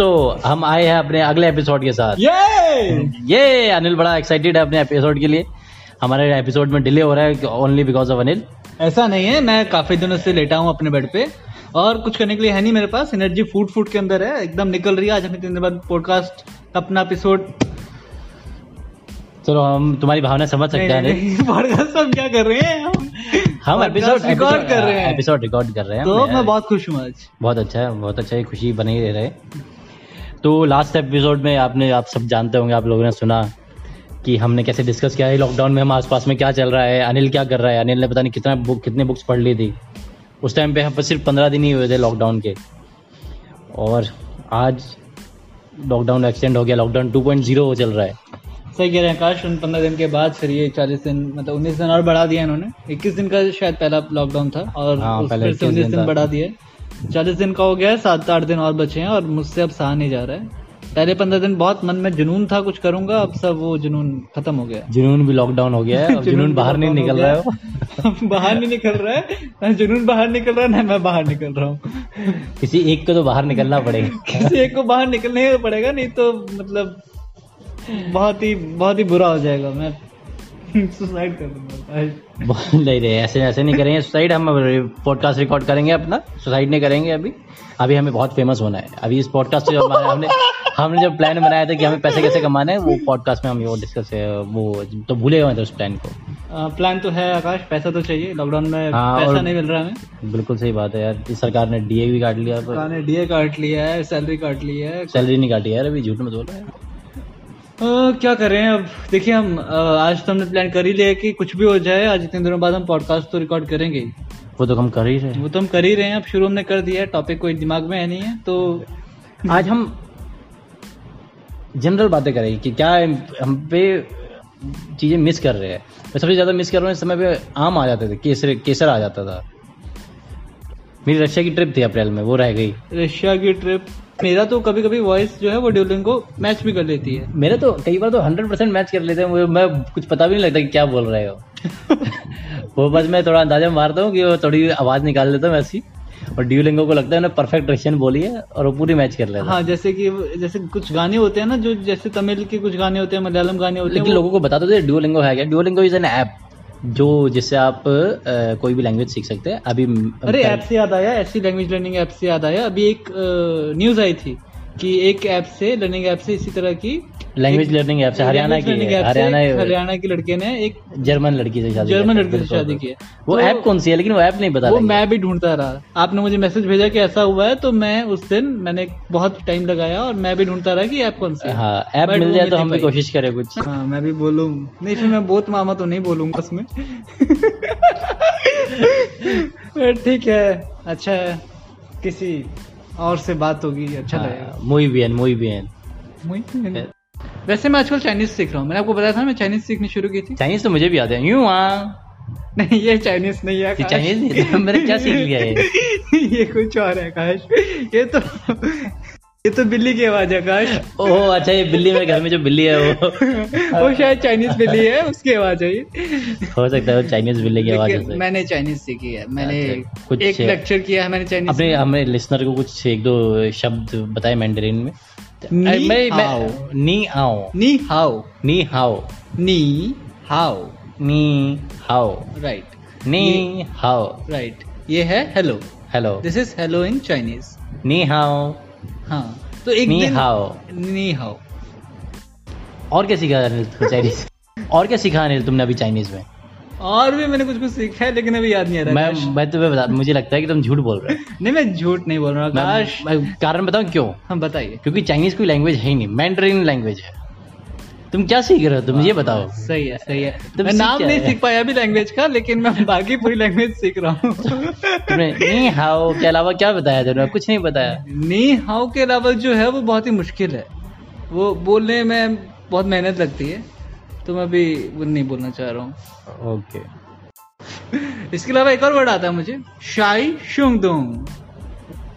दोस्तों हम आए हैं अपने अगले एपिसोड के साथ। ये ये अनिल बड़ा एक्साइटेड है अपने एपिसोड के लिए। हमारे एपिसोड में डिले हो रहा है ओनली बिकॉज़ ऑफ़ अनिल। ऐसा नहीं है मैं काफ़ी दिनों से लेटा हूँ अपने बेड पे। और कुछ करने के लिए है नहीं मेरे पास एनर्जी फ़ूड फ़ूड के अंदर है एकदम निकल रही है। आज हमें तीन दिन बाद पॉडकास्ट अपना एपिसोड चलो हम तुम्हारी भावना समझ सकते हैं पॉडकास्ट हम क्या कर रहे हैं? हम एपिसोड record कर रहे हैं। एपिसोड रिकॉर्ड कर रहे हैं तो मैं बहुत खुश हूँ आज। बहुत अच्छा है बहुत अच्छा है खुशी बनी रहे। तो लास्ट एपिसोड में आपने आप सब जानते होंगे आप लोगों ने सुना कि हमने कैसे डिस्कस किया है लॉकडाउन में हम आसपास में क्या चल रहा है अनिल क्या कर रहा है अनिल ने पता नहीं कितना बुक कितने बुक्स पढ़ ली थी। उस टाइम पे हम पर सिर्फ़ पंद्रह दिन ही हुए थे लॉकडाउन के। और आज लॉकडाउन एक्सटेंड हो गया लॉकडाउन टू पॉइंट ज़ीरो चल रहा है। सही कह रहे हैं आकाश उन पंद्रह दिन के बाद फिर ये चालीस दिन मतलब उन्नीस दिन और बढ़ा दिया इन्होंने। इक्कीस दिन का शायद पहला लॉकडाउन था और हाँ, फिर से उन्नीस दिन बढ़ा दिया चालीस दिन का हो गया है सात आठ दिन और बचे हैं और मुझसे अब सहा नहीं जा रहा है। पहले पंद्रह दिन बहुत मन में जुनून था कुछ करूँगा अब सब वो जुनून खत्म हो गया जुनून भी लॉकडाउन हो गया है अब जुनून बाहर नहीं निकल रहा है बाहर नहीं निकल रहा है ना जुनून बाहर निकल रहा है ना मैं बाहर निकल रहा हूँ। किसी एक को तो बाहर निकलना पड़ेगा। किसी एक को बाहर निकलना ही पड़ेगा नहीं तो मतलब बहुत ही बहुत ही बुरा हो जाएगा। मैं सुसाइड कर दूँगा नहीं नहीं ऐसे ऐसे नहीं करेंगे सुसाइड हम पॉडकास्ट रिकॉर्ड करेंगे अपना सुसाइड नहीं करेंगे अभी। अभी हमें बहुत फ़ेमस होना है। अभी इस पॉडकास्ट से जो हमारे हमने हमने जो प्लान बनाया था कि हमें पैसे कैसे कमाने हैं वो पॉडकास्ट में हम वो डिस्कस वो तो भूले हुए थे उस प्लान को। प्लान तो है आकाश पैसा तो चाहिए। लॉकडाउन में हाँ, पैसा नहीं मिल रहा हमें। बिल्कुल सही बात है यार। सरकार ने डीए भी काट लिया सरकार ने डीए काट लिया है सैलरी काट ली है। सैलरी नहीं काटी यार अभी झूठ में बोल। रहा है अ, क्या कर रहे हैं अब? देखिए हम आज तो हमने प्लान कर ही लिया कि कुछ भी हो जाए आज इतने दिनों बाद हम पॉडकास्ट तो रिकॉर्ड करेंगे वो तो हम कर ही रहे हैं। वो तो हम कर ही रहे हैं अब शुरू हमने कर दिया है टॉपिक कोई दिमाग में है नहीं है तो आज हम जनरल बातें करेंगे कि क्या हम पे चीज़ें मिस कर रहे हैं। मैं सबसे ज़्यादा मिस कर रहा हूँ इस समय पे आम आ जाते थे केसर केसर आ जाता था। मेरी रशिया की ट्रिप थी अप्रैल में वो रह गई। रशिया की ट्रिप मेरा तो कभी कभी वॉइस जो है वो ड्यूलिंग को मैच भी कर लेती है। मेरे तो कई बार तो हंड्रेड परसेंट मैच कर लेते हैं मुझे- मैं कुछ पता भी नहीं लगता कि क्या बोल रहे हो। वो बस मैं थोड़ा अंदाज़ा मारता हूँ कि वो थोड़ी आवाज़ निकाल लेता हूँ ऐसी। और ड्यूलिंगो को लगता है उन्हें परफेक्ट रशियन बोली है और वो पूरी मैच कर लेता है। हाँ जैसे कि जैसे कुछ गाने होते हैं ना जो जैसे तमिल के कुछ गाने होते हैं मलयालम गाने होते हैं लेकिन लोगों को बता दो ड्यूलिंगो है क्या? ड्यूलिंगो इज़ एन ऐप जो जिससे आप आ, कोई भी लैंग्वेज सीख सकते हैं। अभी अरे ऐप से याद आया ऐसी लैंग्वेज लर्निंग ऐप से याद आया। अभी एक न्यूज़ आई थी। कि एक ऐप से लर्निंग ऐप से इसी तरह की लैंग्वेज लर्निंग ऐप से हरियाणा की हरियाणा हरियाणा की लड़के ने एक जर्मन लड़की से शादी जर्मन लड़के से शादी की है। वो तो ऐप कौन सी है? लेकिन वो ऐप नहीं बता वो मैं भी ढूंढता रहा। आपने मुझे मैसेज भेजा कि ऐसा हुआ है तो मैं उस दिन मैंने बहुत टाइम लगाया और मैं भी ढूंढता रहा कि ऐप कौन सी हाँ। ऐप मिल जाए तो हम भी कोशिश करें कुछ। हाँ मैं भी बोलूँ। नहीं फिर मैं बहुत मामा तो नहीं बोलूँगा उसमें। ठीक है अच्छा है। किसी और से बात होगी अच्छा लगेगा। मुई बियन मुई बियन मुझे- वैसे मैं आजकल चाइनीज़ सीख रहा हूँ। मैंने आपको बताया था मैं चाइनीज़ सीखनी शुरू की थी। चाइनीज़ तो मुझे भी याद है। यूँ वहाँ नहीं ये चाइनीज़ नहीं है चाइनीज़ नहीं तो मैंने क्या सीख लिया है ये कुछ और है काश। ये तो ये तो बिल्ली की आवाज़ है आकाश ओह अच्छा ये बिल्ली मेरे घर में जो बिल्ली है वो। वो शायद चाइनीज़ बिल्ली है उसकी आवाज़ है हो सकता है चाइनीज़ बिल्ली की आवाज़ है। मैंने चाइनीज़ सीखी है मैंने अच्छा, कुछ- एक लेक्चर किया है मैंने चाइनीज़ अपने हमें लिसनर को कुछ एक दो शब्द बताए मैंडरीन में। नी मैं हाओ। नी आओ। नी हाउ नी हाओ। नी हाउ नी हाओ। राइट नी हाओ। राइट ये है hello hello this is hello in Chinese नी हाओ। हाँ तो एक नी दिन हाओ। नी हाओ। और क्या सीखा अनिल चाइनीज़ और क्या सीखा अनिल तुमने अभी चाइनीज़ में? और भी मैंने कुछ कुछ सीखा है लेकिन अभी याद नहीं आ रहा मैं मैं तुम्हें बता मुझे लगता है कि तुम झूठ बोल रहे हो। नहीं मैं झूठ नहीं बोल रहा हूँ कारण बताऊँ क्यों? हम बताइए। क्योंकि चाइनीज़ कोई लैंग्वेज है ही नहीं। मैंड्रीन लैंग्वेज है। तुम क्या सीख रहे हो? तुम ये बताओ। सही है सही है। तुम मैं नाम नहीं सीख पाया अभी लैंग्वेज का लेकिन मैं बाकी पूरी लैंग्वेज सीख रहा हूँ। तुमने नी हाओ के अलावा क्या बताया तुमने? कुछ नहीं बताया। नी हाउ के अलावा जो है वो बहुत ही मुश्किल है। वो बोलने में बहुत मेहनत लगती है। तो मैं अभी वो नहीं बोलना चाह रहा हूँ। ओके। इसके अलावा एक और वर्ड आता है मुझे। शाई शुंगदोंग।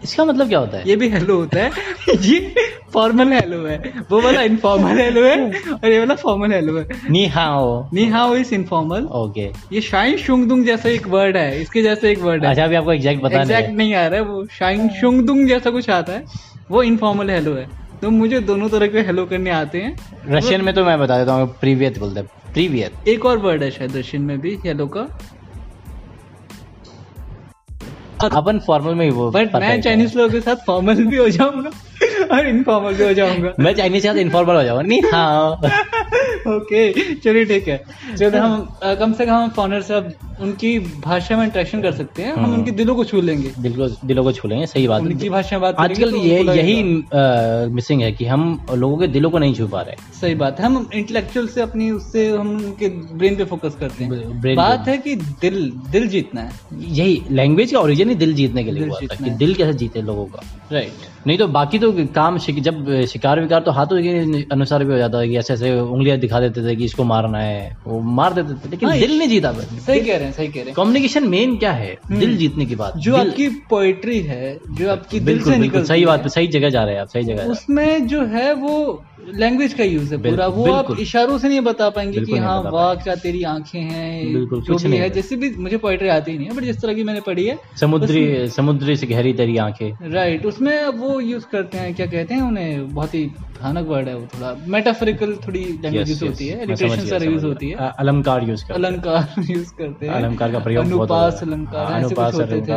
इसका मतलब क्या होता है? ये भी हेलो होता है। ये फॉर्मल हेलो है। वो वाला इनफॉर्मल हेलो है और ये वाला फॉर्मल हेलो है। नी हाओ नी हाउ इज़ इनफॉर्मल ओके ये शाइन शुंगदुंग जैसा एक वर्ड है। इसके जैसा एक वर्ड है। अच्छा अभी आपको एग्जैक्ट पता नहीं एग्जैक्ट नहीं आ रहा है। वो शाइन शुंगदुंग जैसा कुछ आता है। वो इनफॉर्मल हेलो है। तो मुझे दोनों तरह के हेलो करने आते हैं। रशियन में तो मैं बता देता हूँ प्रीवियत बोलते हैं। प्रीवियत एक और वर्ड है शायद रशियन में भी हेलो का। अपन फॉर्मल में ही वो बट मैं चाइनीज़ लोगों के साथ फॉर्मल भी हो जाऊँगा। और इनफॉर्मल भी हो जाऊँगा। मैं चाइनीज़ के साथ इनफॉर्मल हो जाऊँगा। नहीं हाँ। ओके चलिए ठीक है। चलिए हम अ, कम से कम हम फॉनर से अब उनकी भाषा में इंटरेक्शन कर सकते हैं। हम हम्म। उनके दिलों को छू लेंगे। दिल को दिलों को छू लेंगे सही बात। उनकी भाषा में बात आजकल तो ये यही मिसिंग है कि हम लोगों के दिलों को नहीं छू पा रहे। सही बात है। हम इंटेलेक्चुअल से अपनी उससे हम उनके ब्रेन पे फोकस करते हैं। बात है कि दिल दिल जीतना है। यही लैंग्वेज का ओरिजिन ही दिल जीतने के लिए हुआ था कि दिल कैसे जीते लोगों का। Right right. नहीं तो बाकी तो काम शिक, जब शिकार विकार तो हाथों के अनुसार भी हो जाता है कि ऐसे ऐसे उंगलियाँ दिखा देते थे कि इसको मारना है वो मार देते थे लेकिन हाँ, दिल नहीं जीता सही कह रहे हैं सही कह रहे हैं कम्युनिकेशन मेन क्या है हम्म। दिल जीतने की बात जो दिल- आपकी पोएट्री है जो आपकी दिल से निकल सही बात सही जगह जा रहे हैं आप सही जगह। उसमें जो है वो लैंग्वेज का यूज़ है पूरा वो आप इशारों से नहीं बता पाएँगे कि हाँ वाह क्या तेरी आँखें हैं जो कुछ भी नहीं है है। जैसे भी मुझे पोएट्री आती नहीं है बट जिस तरह की मैंने पढ़ी है समुद्री समुद्री से गहरी तेरी आँखें राइट उसमें वो यूज़ करते हैं क्या कहते हैं उन्हें बहुत ही भयानक वर्ड है वो थोड़ा। मेटाफोरिकल थोड़ी लैंग्वेज yes, होती है एलिट्रेशन गया, यूज़ होती है। अलंकार यूज़ कर अलंकार यूज़ करते हैं। अलंकार का प्रयोग बहुत अनुपास होता है। अलंकार हाँ, अनुपास।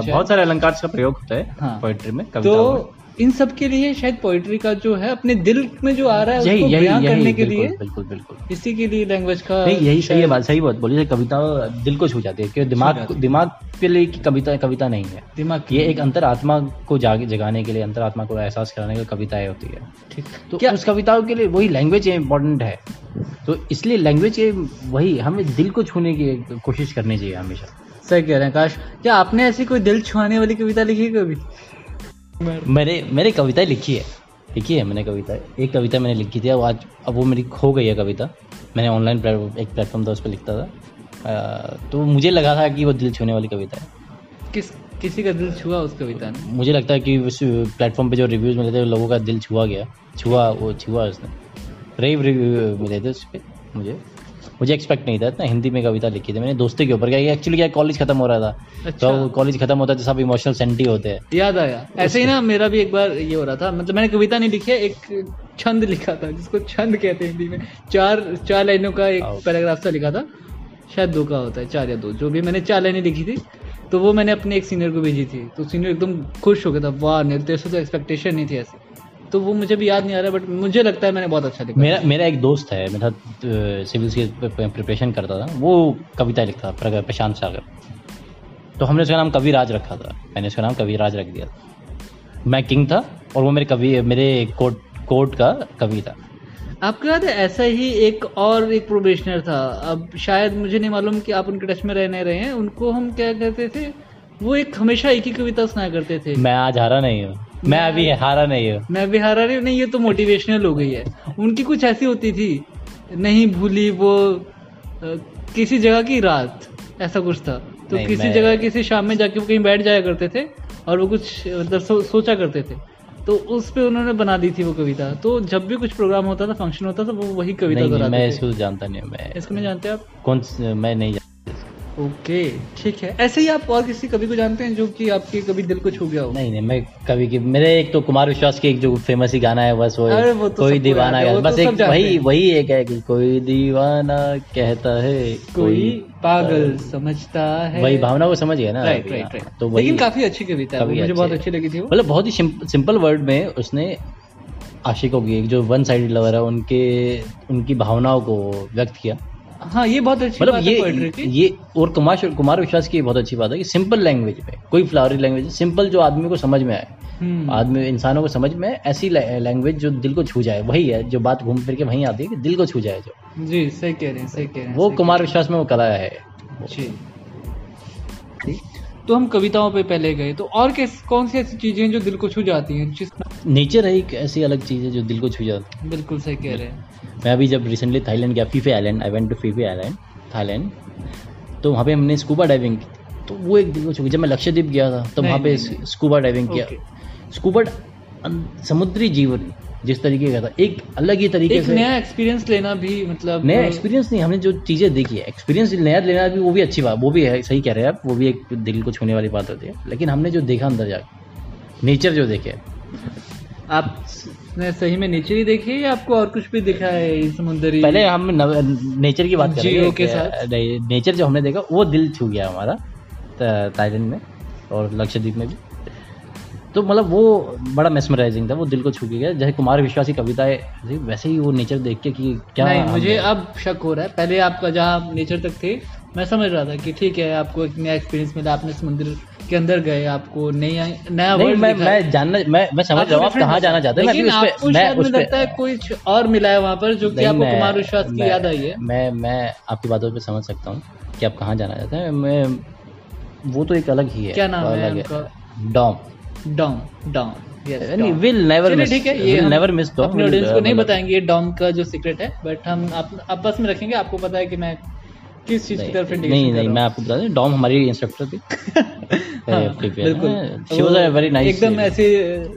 बहुत सारे अलंकार का प्रयोग होता है हाँ। पोएट्री में कविता में। तो इन सब के लिए शायद पोएट्री का जो है अपने दिल में जो आ रहा है यही उसको यही करने के लिए बिल्कुल बिल्कुल। इसी के लिए लैंग्वेज का नहीं यही सही है बात सही बात बोली कविता दिल को छू जाती है क्योंकि दिमाग दिमाग लिए की कविता कविता नहीं है। दिमाग ये एक अंतर आत्मा को जाग जगाने के लिए अंतर आत्मा को एहसास कराने के लिए कविताएँ होती है। ठीक। तो क्या उस कविताओं के लिए वही लैंग्वेज इंपॉर्टेंट है। तो इसलिए लैंग्वेज वही हमें दिल को छूने की कोशिश करनी चाहिए हमेशा। सही कह रहे हैं काश। क्या आपने ऐसी कोई दिल छुआने वाली कविता लिखी है कभी? मैंने मैंने कविताएँ लिखी है। लिखी है मैंने कविता एक कविता मैंने लिखी थी अब आज अब वो मेरी खो गई है कविता। मैंने ऑनलाइन एक प्लेटफॉर्म था उस पर लिखता था। तो मुझे लगा था कि वो दिल छूने वाली कविता है। किस किसी का दिल छुआ उस कविता ने? मुझे लगता है कि उस प्लेटफॉर्म पे जो रिव्यूज़ मिले थे लोगों का दिल छुआ गया। छुआ वो छुआ उसने। रेव रिव्यू मिले थे उस पर मुझे। मुझे एक्सपेक्ट नहीं था इतना। हिंदी में कविता लिखी थी मैंने दोस्ती के ऊपर। क्या एक्चुअली क्या कॉलेज खत्म हो रहा था? अच्छा। तो कॉलेज खत्म होता है तो सब इमोशनल सेंटी होते हैं। याद आया। ऐसे ही ना मेरा भी एक बार ये हो रहा था। मतलब मैंने कविता नहीं लिखी है एक छंद लिखा था जिसको छंद कहते हैं हिंदी में। चार चार लाइनों का एक पैराग्राफ सा लिखा था। शायद दो का होता है, चार या दो। जो भी मैंने चार लाइनें लिखी थी तो वो मैंने अपने एक सीनियर को भेजी थी। तो सीनियर एकदम खुश हो गया था, वाह नहीं तेरे से तो एक्सपेक्टेशन नहीं थी ऐसी। तो वो मुझे भी याद नहीं आ रहा बट मुझे लगता है मैंने बहुत अच्छा लिखा। मेरा मेरा एक दोस्त है मेरा सिविल्स की प्रिपरेशन करता था, वो कविता लिखता था प्रशांत सागर। तो हमने उसका नाम कवि राज रखा था। मैंने उसका नाम कवि राज रख दिया था। मैं किंग था, और वो मेरे कवि, मेरे कोर्ट कोर्ट का कवि था। आपको याद है ऐसा ही एक और एक प्रोबेशनर था। अब शायद मुझे नहीं मालूम कि आप उनके टच में रहने रहे हैं। उनको हम क्या कहते थे? वो एक हमेशा एक ही कविता सुनाया करते थे। मैं आज हारा नहीं हूँ। मैं अभी हारा नहीं हूँ। मैं भी हारा नहीं नहीं ये तो मोटिवेशनल हो गई है। उनकी कुछ ऐसी होती थी नहीं भूली वो किसी जगह की रात। ऐसा कुछ था। तो किसी जगह किसी शाम में जाके वो कहीं बैठ जाया करते थे और वो कुछ मतलब सो, सोचा करते थे। तो उस पे उन्होंने बना दी थी वो कविता। तो जब भी कुछ प्रोग्राम होता था फ़ंक्शन होता था वो वही कविता नहीं, नहीं मैं इसको जानता नहीं मैं इसको नहीं जानते आप? कौन मैं नहीं ओके ठीक है। ऐसे ही आप और किसी कवि को जानते हैं जो कि आपके कभी दिल को छू गया हो? नहीं नहीं मैं कभी की मेरे एक तो कुमार विश्वास की एक जो फ़ेमस ही गाना है बस वो अरे वो तो कोई दीवाना है, बस तो एक वही वही एक है कि कोई दीवाना कहता है कोई पागल समझता है। वही भावना को समझ गया ना। Right right. राइट तो वही लेकिन काफ़ी अच्छी कविता है मुझे बहुत अच्छी लगी थी मतलब बहुत ही सिंपल वर्ड में उसने आशिकों की एक जो वन साइड लवर है उनके उनकी भावनाओं को व्यक्त किया। हाँ ये बहुत अच्छी मतलब है ये ये और कुमार कुमार विश्वास की बहुत अच्छी बात है कि सिंपल लैंग्वेज में कोई फ्लावरी लैंग्वेज सिंपल जो आदमी को समझ में आए। हम्म, आदमी इंसानों को समझ में ऐसी लैंग्वेज जो दिल को छू जाए वही है जो बात घूम फिर के वहीं आती है कि दिल को छू जाए जो। जी सही कह रहे हैं सही कह रहे हैं वो कुमार विश्वास में वो कला है। जी। तो हम कविताओं पे पहले गए तो और कैस कौन सी ऐसी चीज़ें जो दिल को छू जाती हैं? जिस नेचर है एक ऐसी अलग चीज़ है जो दिल को छू जाती है। बिल्कुल सही कह रहे है। मैं अभी जब रिसेंटली थाईलैंड गया Phi Phi island I went to Phi Phi island Thailand. तो वहाँ पे हमने स्कूबा डाइविंग की। तो वो एक दिल को छू जब मैं लक्षद्वीप गया था तो वहाँ पे। स्कूबा डाइविंग किया। स्कूबा समुद्री जीवन जिस तरीके का था एक अलग ही तरीके एक से नया एक्सपीरियंस लेना भी मतलब नया एक्सपीरियंस नहीं हमने जो चीज़ें देखी है। एक्सपीरियंस नया लेना भी वो भी अच्छी बात वो भी है सही कह रहे हैं आप वो भी एक दिल को छूने वाली बात होती है। लेकिन हमने जो देखा अंदर जाकर नेचर जो देखे आपने सही में नेचर ही देखी है या आपको और कुछ भी दिखा है समुद्री पहले हम नेचर की बात कर रहे हैं। नेचर जो हमने देखा वो दिल छू गया हमारा थाईलैंड में और लक्षद्वीप में भी। तो मतलब वो बड़ा मेस्मराइजिंग था वो दिल को छू के गया। जैसे कुमार विश्वास की कविताएँ थी, वैसे ही वो नेचर देख के कि क्या नहीं मुझे अब शक हो रहा है। पहले आपका जहाँ नेचर तक थे मैं समझ रहा था कि ठीक है आपको एक नया एक्सपीरियंस मिला आपने समुद्र के अंदर गए आपको नया नया नहीं वर्ल्ड मैं मैं जानना मैं मैं समझ रहा हूँ आप कहाँ जाना चाहते हैं? मैं आपको मैं उस पे लगता है कुछ और मिला है वहाँ पर जो कि आपको कुमार विश्वास की याद आई है। मैं मैं आपकी बातों पे समझ सकता हूँ कि आप कहाँ जाना चाहते हैं। मैं वो तो एक अलग ही है। क्या नाम है डॉम। डॉम डॉम है को नहीं बताएँगे डॉम का जो सीक्रेट है बट हम आप आपस में रखेंगे आपको पता है कि मैं किस चीज़ की तरफ़ नहीं इंडिकेशन नहीं मैं आपको बता दूँ डॉम हमारी इंस्ट्रक्टर थी। हाँ, बिल्कुल। शी वाज वेरी नाइस एकदम ऐसे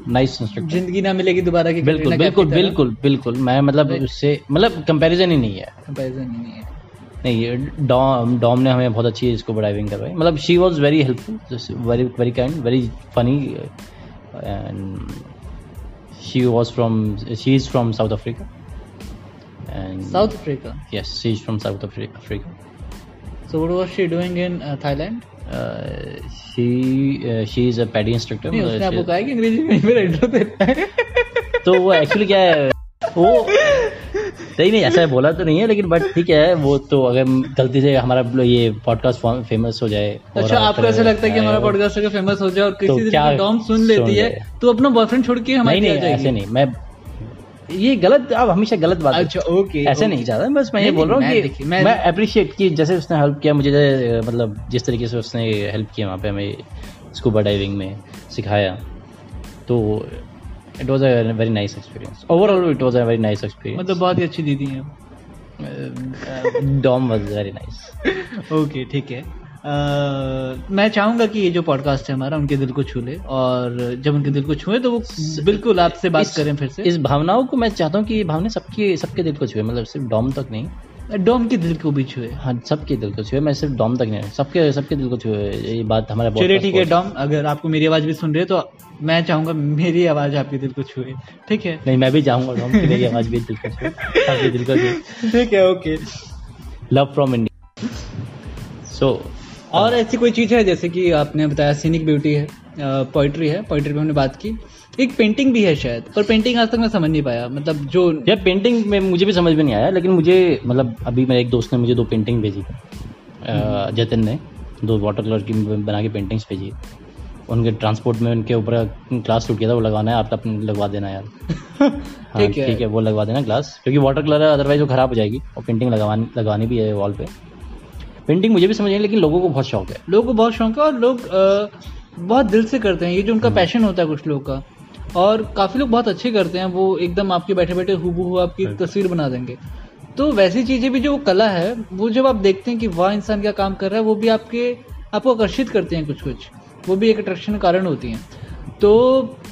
नाइस इंस्ट्रक्टर ज़िंदगी ना मिलेगी दोबारा की बिल्कुल बिल्कुल बिल्कुल बिल्कुल। मैं मतलब उससे मतलब कंपैरिजन ही नहीं है। कंपैरिजन नहीं है। नहीं डॉम डॉम ने हमें बहुत अच्छी स्कूबा डाइविंग करवाई। मतलब she was very helpful very very kind very funny and she was from she is from South Africa and South Africa yes she is from south Afri- africa so what was she doing in Thailand uh, she uh, she is a paddy instructor. नहीं मतलब उसने आपको कहा है कि अंग्रेज़ी में मेरा इंट्रो देता है। तो वो एक्चुअली क्या है वो नहीं नहीं ऐसा बोला तो नहीं है लेकिन बट ठीक है वो तो अगर गलती से हमारा ये पॉडकास्ट फ़ेमस हो जाए अच्छा आपको ऐसा लगता है कि हमारा पॉडकास्ट अगर फ़ेमस हो जाए और किसी तो दिन डॉम सुन लेती है तो अपना बॉयफ्रेंड छोड़ के नहीं हमारे नहीं जाएगी। ऐसे नहीं मैं ये गलत आप हमेशा गलत बात अच्छा ओके ऐसे नहीं चाहता बस मैं ये बोल रहा हूँ मैं कि मैं अप्रिशिएट कि जैसे उसने हेल्प किया मुझे मतलब जिस तरीके से उसने हेल्प किया वहाँ पे हमें स्कूबा डाइविंग में सिखाया तो it was a very nice experience overall it was a very nice experience मतलब बहुत ही अच्छी दीदी है। Dom was very nice okay ठीक है। मैं चाहूँगा कि ये जो पॉडकास्ट है हमारा उनके दिल को छू ले और जब उनके दिल को छुए तो वो बिल्कुल आपसे बात इस- करें फिर से। इस भावनाओं को मैं चाहता हूँ कि ये भावनाएँ सबके सबके दिल को छुए मतलब सिर्फ़ डॉम तक नहीं। डोम के दिल को भी छुए। हाँ सबके दिल को छुए मैं सिर्फ़ डॉम तक नहीं सबके सबके दिल को छुए ये बात हमारा चलिए ठीक है डॉम अगर आपको मेरी आवाज़ भी सुन रहे हो तो मैं चाहूँगा मेरी आवाज़ आपके दिल को छुए ठीक है? नहीं मैं भी चाहूँगा डॉम कि मेरी आवाज़ भी दिल को छुए आपके दिल को छुए। ठीक है okay. Love from India so और ऐसी कोई चीज़ है जैसे कि आपने बताया सीनिक ब्यूटी है पोइट्री है पोइट्री पे हमने बात की। एक पेंटिंग भी है शायद पर पेंटिंग आज तक मैं समझ नहीं पाया मतलब जो यार पेंटिंग में मुझे भी समझ में नहीं आया लेकिन मुझे मतलब अभी मेरे एक दोस्त ने मुझे दो पेंटिंग भेजी। जतिन ने दो वाटर कलर की बना के पेंटिंग्स भेजी। उनके ट्रांसपोर्ट में उनके ऊपर ग्लास टूट गया था वो लगाना है आप अपने लगवा देना यार। ठीक है। ठीक है वो लगवा देना ग्लास क्योंकि वाटर कलर है अदरवाइज़ वो खराब हो जाएगी। और पेंटिंग लगवानी लगवानी भी है वॉल पे। पेंटिंग मुझे भी समझ नहीं लेकिन लोगों को बहुत शौक है। लोगों को बहुत शौक है और लोग बहुत दिल से करते हैं। ये जो उनका हम्म। पैशन होता है कुछ लोग का और काफ़ी लोग बहुत अच्छे करते हैं वो एकदम आपके बैठे बैठे हूबहू आपकी तस्वीर बना देंगे। तो वैसी चीज़ें भी जो कला है वो जब आप देखते हैं कि वाह इंसान क्या काम कर रहा है वो भी आपके आपको आकर्षित करते हैं कुछ कुछ वो भी एक अट्रैक्शन कारण होती हैं। तो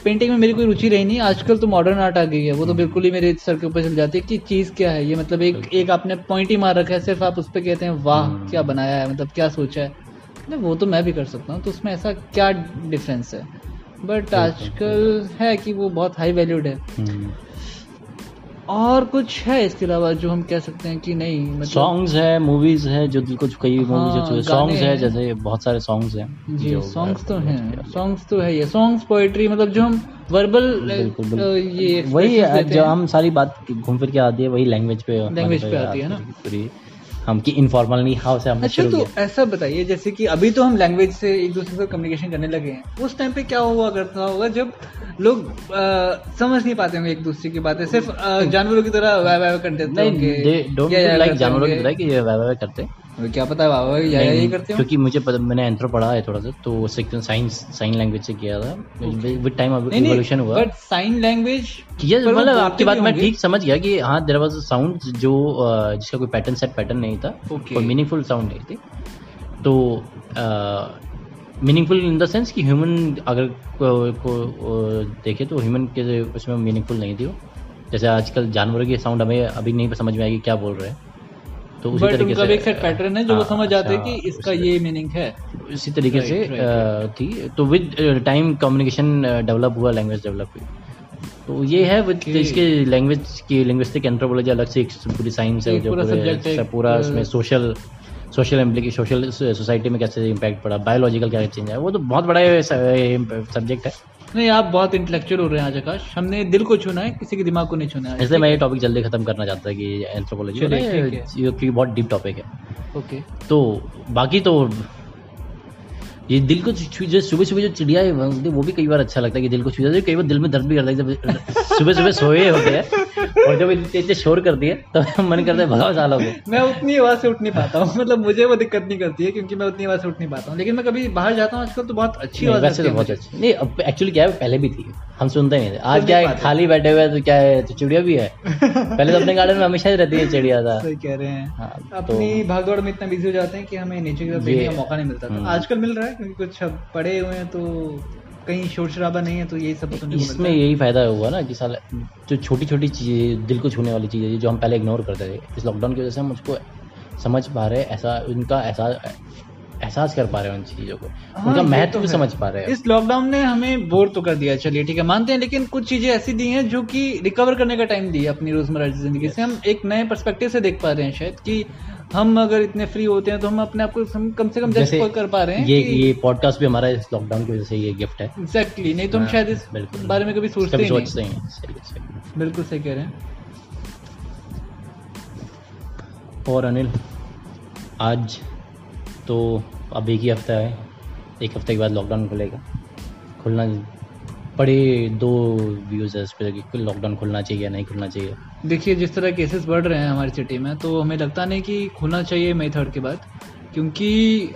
पेंटिंग में मेरी कोई रुचि रही नहीं आजकल तो मॉडर्न आर्ट आ गई है वो तो बिल्कुल ही मेरे सर के ऊपर चल जाती है कि चीज़ क्या है ये मतलब एक एक आपने पॉइंट ही मार रखा है सिर्फ़ आप उस पर कहते हैं वाह हम्म। क्या बनाया है मतलब क्या सोचा है? नहीं, वो तो मैं भी कर सकता हूँ तो उसमें ऐसा क्या डिफरेंस है? बट आजकल है कि वो बहुत हाई वैल्यूड है। हम्म। और कुछ है इसके अलावा जो हम कह सकते हैं कि नहीं मतलब सॉन्ग्स है मूवीज़ है जो दिल को कई हाँ, जो सॉन्ग्स है जैसे बहुत सारे सॉन्ग्स हैं जी सॉन्ग्स तो हैं सॉन्ग्स तो है ये सॉन्ग्स पोएट्री मतलब जो हम वर्बल। ये वही हैं। हम सारी बात घूम फिर के आती है वही लैंग्वेज पे लैंग्वेज पे आती है ना। पूरी हम की इनफॉर्मल नहीं हाउ से हमने अच्छा तो ऐसा बताइए जैसे कि अभी तो हम लैंग्वेज से एक दूसरे से कम्युनिकेशन करने लगे हैं उस टाइम पे क्या हुआ करता होगा जब लोग आ, समझ नहीं पाते होंगे एक दूसरे की बातें सिर्फ़ जानवरों की तरह वाह वाह करते नहीं लाइक जानवरों की तरह कि ये वाह वाह करते क्या पता वाह वाह या या नहीं, करते हो? क्योंकि मुझे पता मैंने एंथ्रो पढ़ा है थोड़ा सा तो उससे साइंस साइन लैंग्वेज से किया था। विद टाइम इवोल्यूशन हुआ। बट साइन लैंग्वेज ये मतलब आपकी बात मैं ठीक समझ गया कि हाँ देर वॉज़ साउंड जो जिसका कोई पैटर्न सेट पैटर्न नहीं था. कोई मीनिंगफुल साउंड नहीं थी। तो मीनिंगफुल इन द सेंस कि ह्यूमन अगर को, को देखे तो ह्यूमन के उसमें मीनिंगफुल नहीं थी वो। जैसे आजकल जानवरों के साउंड हमें अभी नहीं समझ में आएगी क्या बोल रहे हैं। तो उसी तरीके से एक सेट पैटर्न है जो वो हाँ, समझ जाते हैं अच्छा, कि इसका ये मीनिंग है। इसी तरीके से थी। तो विद टाइम कम्युनिकेशन डेवलप हुआ लैंग्वेज डेवलप हुई। तो ये है वो Okay. इसके लैंग्वेज की लिंग्विस्टिक एंथ्रोपोलॉजी अलग से पूरी साइंस है जो पूरा है, उसमें सोशल सोशल इम्प्लीके सोशल सोसाइटी में कैसे इम्पैक्ट पड़ा बायोलॉजिकल क्या चेंज है वो तो बहुत बड़ा सब्जेक्ट है। नहीं आप बहुत इंटेलेक्चुअल हो रहे हैं आज आकाश हमने दिल को छूना है किसी के दिमाग को नहीं छूना है। इसलिए मैं ये टॉपिक जल्दी खत्म करना चाहता कि एंथ्रोपोलॉजी। क्योंकि बहुत डीप टॉपिक है। ओके। तो बाकी तो ये दिल को जो सुबह सुबह जो चिड़िया है वो वो भी कई बार अच्छा लगता है कि दिल को छू जाती है कई बार दिल में दर्द भी करता है जब सुबह सुबह सोए होते हैं। और जब इतने शोर करती है तो मन करता है भगाओ सालों को। मैं उतनी आवाज़ से उठ नहीं पाता हूँ। मतलब मुझे वो दिक्कत नहीं करती है क्योंकि मैं उतनी आवाज़ से उठ नहीं पाता हूँ। लेकिन मैं कभी बाहर जाता हूँ आजकल तो बहुत अच्छी आवाज़ वैसे तो बहुत अच्छी। नहीं अब एक्चुअली क्या है पहले भी थी। हम सुनते नहीं थे। आज क्या है खाली बैठे हुए हैं तो क्या है तो चिड़िया भी है। पहले तो अपने गार्डन में हमेशा ही रहती है चिड़िया था। सही कह रहे हैं। हाँ, तो अपनी भागदौड़ में इतना बिज़ी हो जाते हैं कि हमें नेचर की तरफ़ देखने का मौका नहीं मिलता। तो हम्म। आजकल मिल रहा है क्योंकि कुछ पड़े हुए हैं तो कहीं शोर शराबा नहीं है तो यही सब सुनने इसमें यही फ़ायदा हुआ ना कि साल जो छोटी छोटी चीज़ें दिल को छूने वाली चीज़ें जो हम पहले इग्नोर करते थे इस लॉकडाउन की वजह से हम उसको समझ पा रहे ऐसा उनका एहसास एहसास कर पा रहे हैं उन चीज़ों को। हाँ, उनका महत्व तो भी समझ पा रहे हैं। इस लॉकडाउन ने हमें बोर तो कर दिया चलिए ठीक है मानते हैं लेकिन कुछ चीज़ें ऐसी दी हैं जो कि रिकवर करने का टाइम दिया अपनी रोज़मर्रा की ज़िंदगी से। हम एक नए पर्सपेक्टिव से देख पा रहे हैं शायद कि हम अगर इतने फ्री होते हैं तो हम अपने आप को कम से कम जैसे कर पा रहे हैं ये ये पॉडकास्ट भी हमारा इस लॉकडाउन की वजह से ये गिफ्ट है। एग्जैक्टली नहीं तो हम हाँ, शायद इस बारे में कभी सोचते ही नहीं। सोचते ही नहीं। बिल्कुल सही कह रहे हैं। और अनिल आज तो अब एक ही हफ़्ता है एक हफ़्ते के बाद लॉकडाउन खुलेगा। खुलना बड़े दो व्यूज़ है इस पर लॉकडाउन खुलना चाहिए या नहीं खुलना चाहिए। देखिए जिस तरह केसेस बढ़ रहे हैं हमारी सिटी में तो हमें लगता नहीं कि खुलना चाहिए मई थर्ड के बाद क्योंकि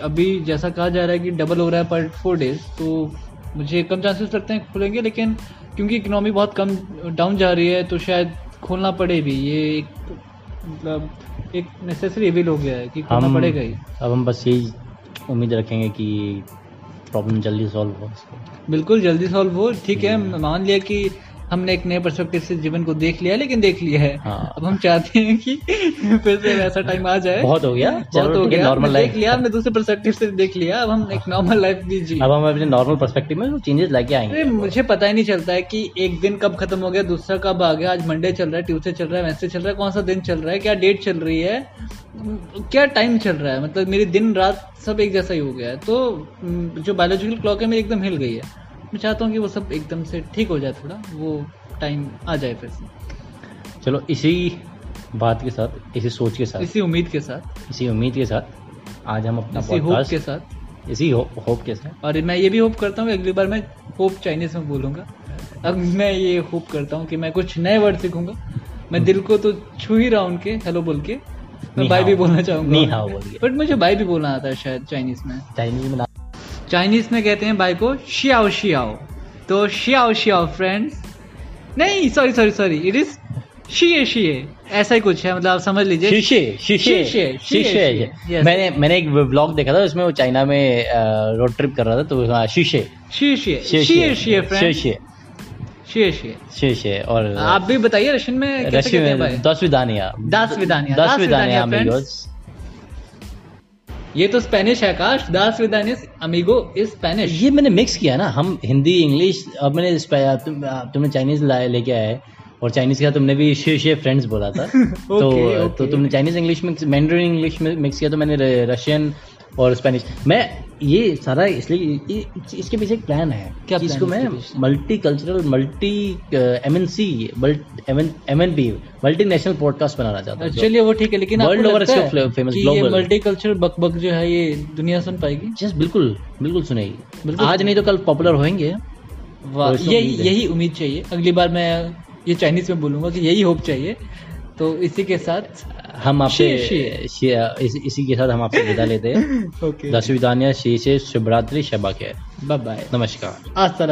अभी जैसा कहा जा रहा है कि डबल हो रहा है पर फोर डेज़ तो मुझे कम चांसेस लगते हैं खुलेंगे लेकिन क्योंकि इकोनॉमी बहुत कम डाउन जा रही है तो शायद खोलना पड़े भी ये एक मतलब एक नेसेसरी एविल हो गया है कि खोलना पड़ेगा ही। अब हम बस यही उम्मीद रखेंगे कि प्रॉब्लम जल्दी सॉल्व हो। बिल्कुल जल्दी सॉल्व हो। ठीक है मान लिया कि हमने एक नए पर्सपेक्टिव से जीवन को देख लिया लेकिन देख लिया है। हाँ। अब हम चाहते हैं कि फिर से वैसा टाइम आ जाए। बहुत हो गया। बहुत हो गया। नॉर्मल हमने देख लिया हमने दूसरे पर्सपेक्टिव से देख लिया। अब हम एक नॉर्मल लाइफ भी जी। अब हम अपने नॉर्मल पर्सपेक्टिव में चेंजेस लेके आएँगे। मुझे पता ही नहीं चलता है कि एक दिन कब खत्म हो गया दूसरा कब आ गया आज मंडे चल रहा है ट्यूसडे चल रहा है वेंसडे चल रहा है कौन सा दिन चल रहा है क्या डेट चल रही है क्या टाइम चल रहा है? मतलब मेरी दिन रात सब एक जैसा ही हो गया है। तो जो बायोलॉजिकल क्लॉक है मेरी एकदम हिल गई है। मैं चाहता हूँ कि वो सब एकदम से ठीक हो जाए थोड़ा वो टाइम आ जाए फिर से। चलो इसी बात के साथ इसी सोच के साथ इसी उम्मीद के साथ। इसी उम्मीद के साथ आज हम अपना इसी होप के साथ। इसी होप के साथ। और मैं ये भी होप करता हूँ अगली बार मैं होप चाइनीज़ में बोलूँगा। अब मैं ये होप करता हूँ कि मैं कुछ नए वर्ड सीखूँगा। मैं दिल को तो छू ही रहा हूँ उनके हेलो बोल के। मैं बाय भी बोलना चाहूँगा। बट मुझे बाय भी बोलना आता है शायद चाइनीज़ में। चाइनीज़ में चाइनीज़ में कहते हैं बाय को शियाओ शियाओ. तो शियाओ शियाओ फ्रेंड्स नहीं sorry sorry sorry it is शिए शिए ऐसा ही कुछ है मतलब आप समझ लीजिए। शीशे शीशे शीशे, शीशे, शीशे मैंने मैंने एक ब्लॉग देखा था उसमें वो चाइना में रोड ट्रिप कर रहा था तो शीशे। फ्रेंड्स शीशे शिए शिए शीशे। और आप भी बताइए रशियन में कैसे रशियन में भाई? दस विदानिया। दास विदानिया दस विदानिया ये तो स्पेनिश है काश। दास विदानिस अमीगो इज़ स्पेनिश। ये मैंने मिक्स किया ना हम हिंदी इंग्लिश अब मैंने तुमने चाइनीज़ लाए लेके आए और चाइनीज़ का तुमने भी शे शे फ्रेंड्स बोला था। Okay, तो okay. तो तुमने चाइनीज़ इंग्लिश में मैंड्रिन इंग्लिश में मिक्स किया तो मैंने रशियन और स्पेनिश मैं ये सारा इसलिए इसके पीछे एक प्लान है क्या plan इसको मैं multi cultural multi M N C M N P multi national podcast बनाना चाहता हूँ। चलिए वो ठीक है लेकिन आपको World over लगता इसका है famous कि ये global। मल्टीकल्चरल बकबक जो है ये दुनिया सुन पाएगी? जस्ट बिल्कुल बिल्कुल सुनेगी। आज नहीं तो कल पॉपुलर होंगे यही यही उम्मीद चाहिए। अगली बार मैं ये चाइनीज़ में बोलूँगा कि यही होप चाहिए। तो इसी के साथ हम आपसे इस, इसी के साथ हम आपसे विदा लेते हैं। ओके दस विदानिया शी से शुभरात्रि शबा के बाय बाय नमस्कार आस्था